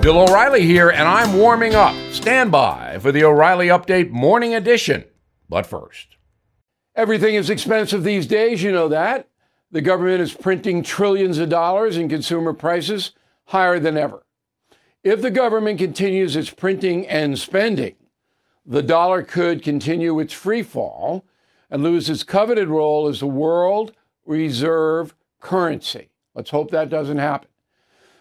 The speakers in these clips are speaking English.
Bill O'Reilly here, and I'm warming up. Stand by for the O'Reilly Update Morning Edition. But first, everything is expensive these days, you know that. The government is printing trillions of dollars and consumer prices higher than ever. If the government continues its printing and spending, the dollar could continue its free fall and lose its coveted role as the world reserve currency. Let's hope that doesn't happen.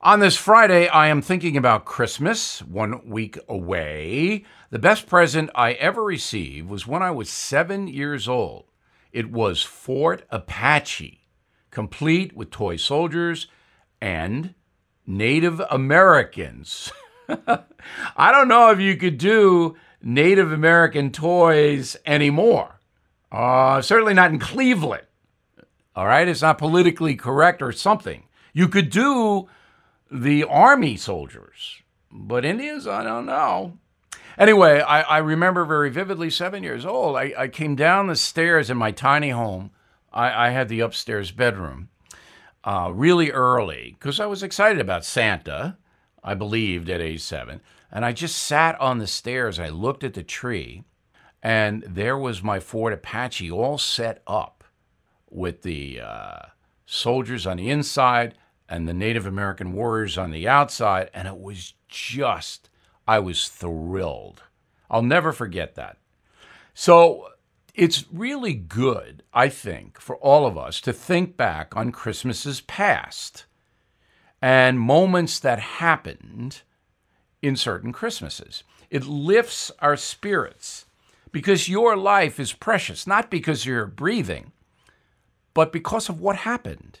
On this Friday, I am thinking about Christmas, one week away. The best present I ever received was when I was seven years old. It was Fort Apache, complete with toy soldiers and Native Americans. I don't know if you could do Native American toys anymore. Uh, certainly not in Cleveland. All right, it's not politically correct or something. You could do the army soldiers. But Indians, I don't know. Anyway, I, I remember very vividly, seven years old, I, I came down the stairs in my tiny home. I, I had the upstairs bedroom uh, really early because I was excited about Santa, I believed at age seven. And I just sat on the stairs. I looked at the tree, and there was my Fort Apache all set up with the uh, soldiers on the inside and the Native American warriors on the outside. And it was just, I was thrilled. I'll never forget that. So it's really good, I think, for all of us to think back on Christmases past and moments that happened in certain Christmases. It lifts our spirits because your life is precious, not because you're breathing, but because of what happened.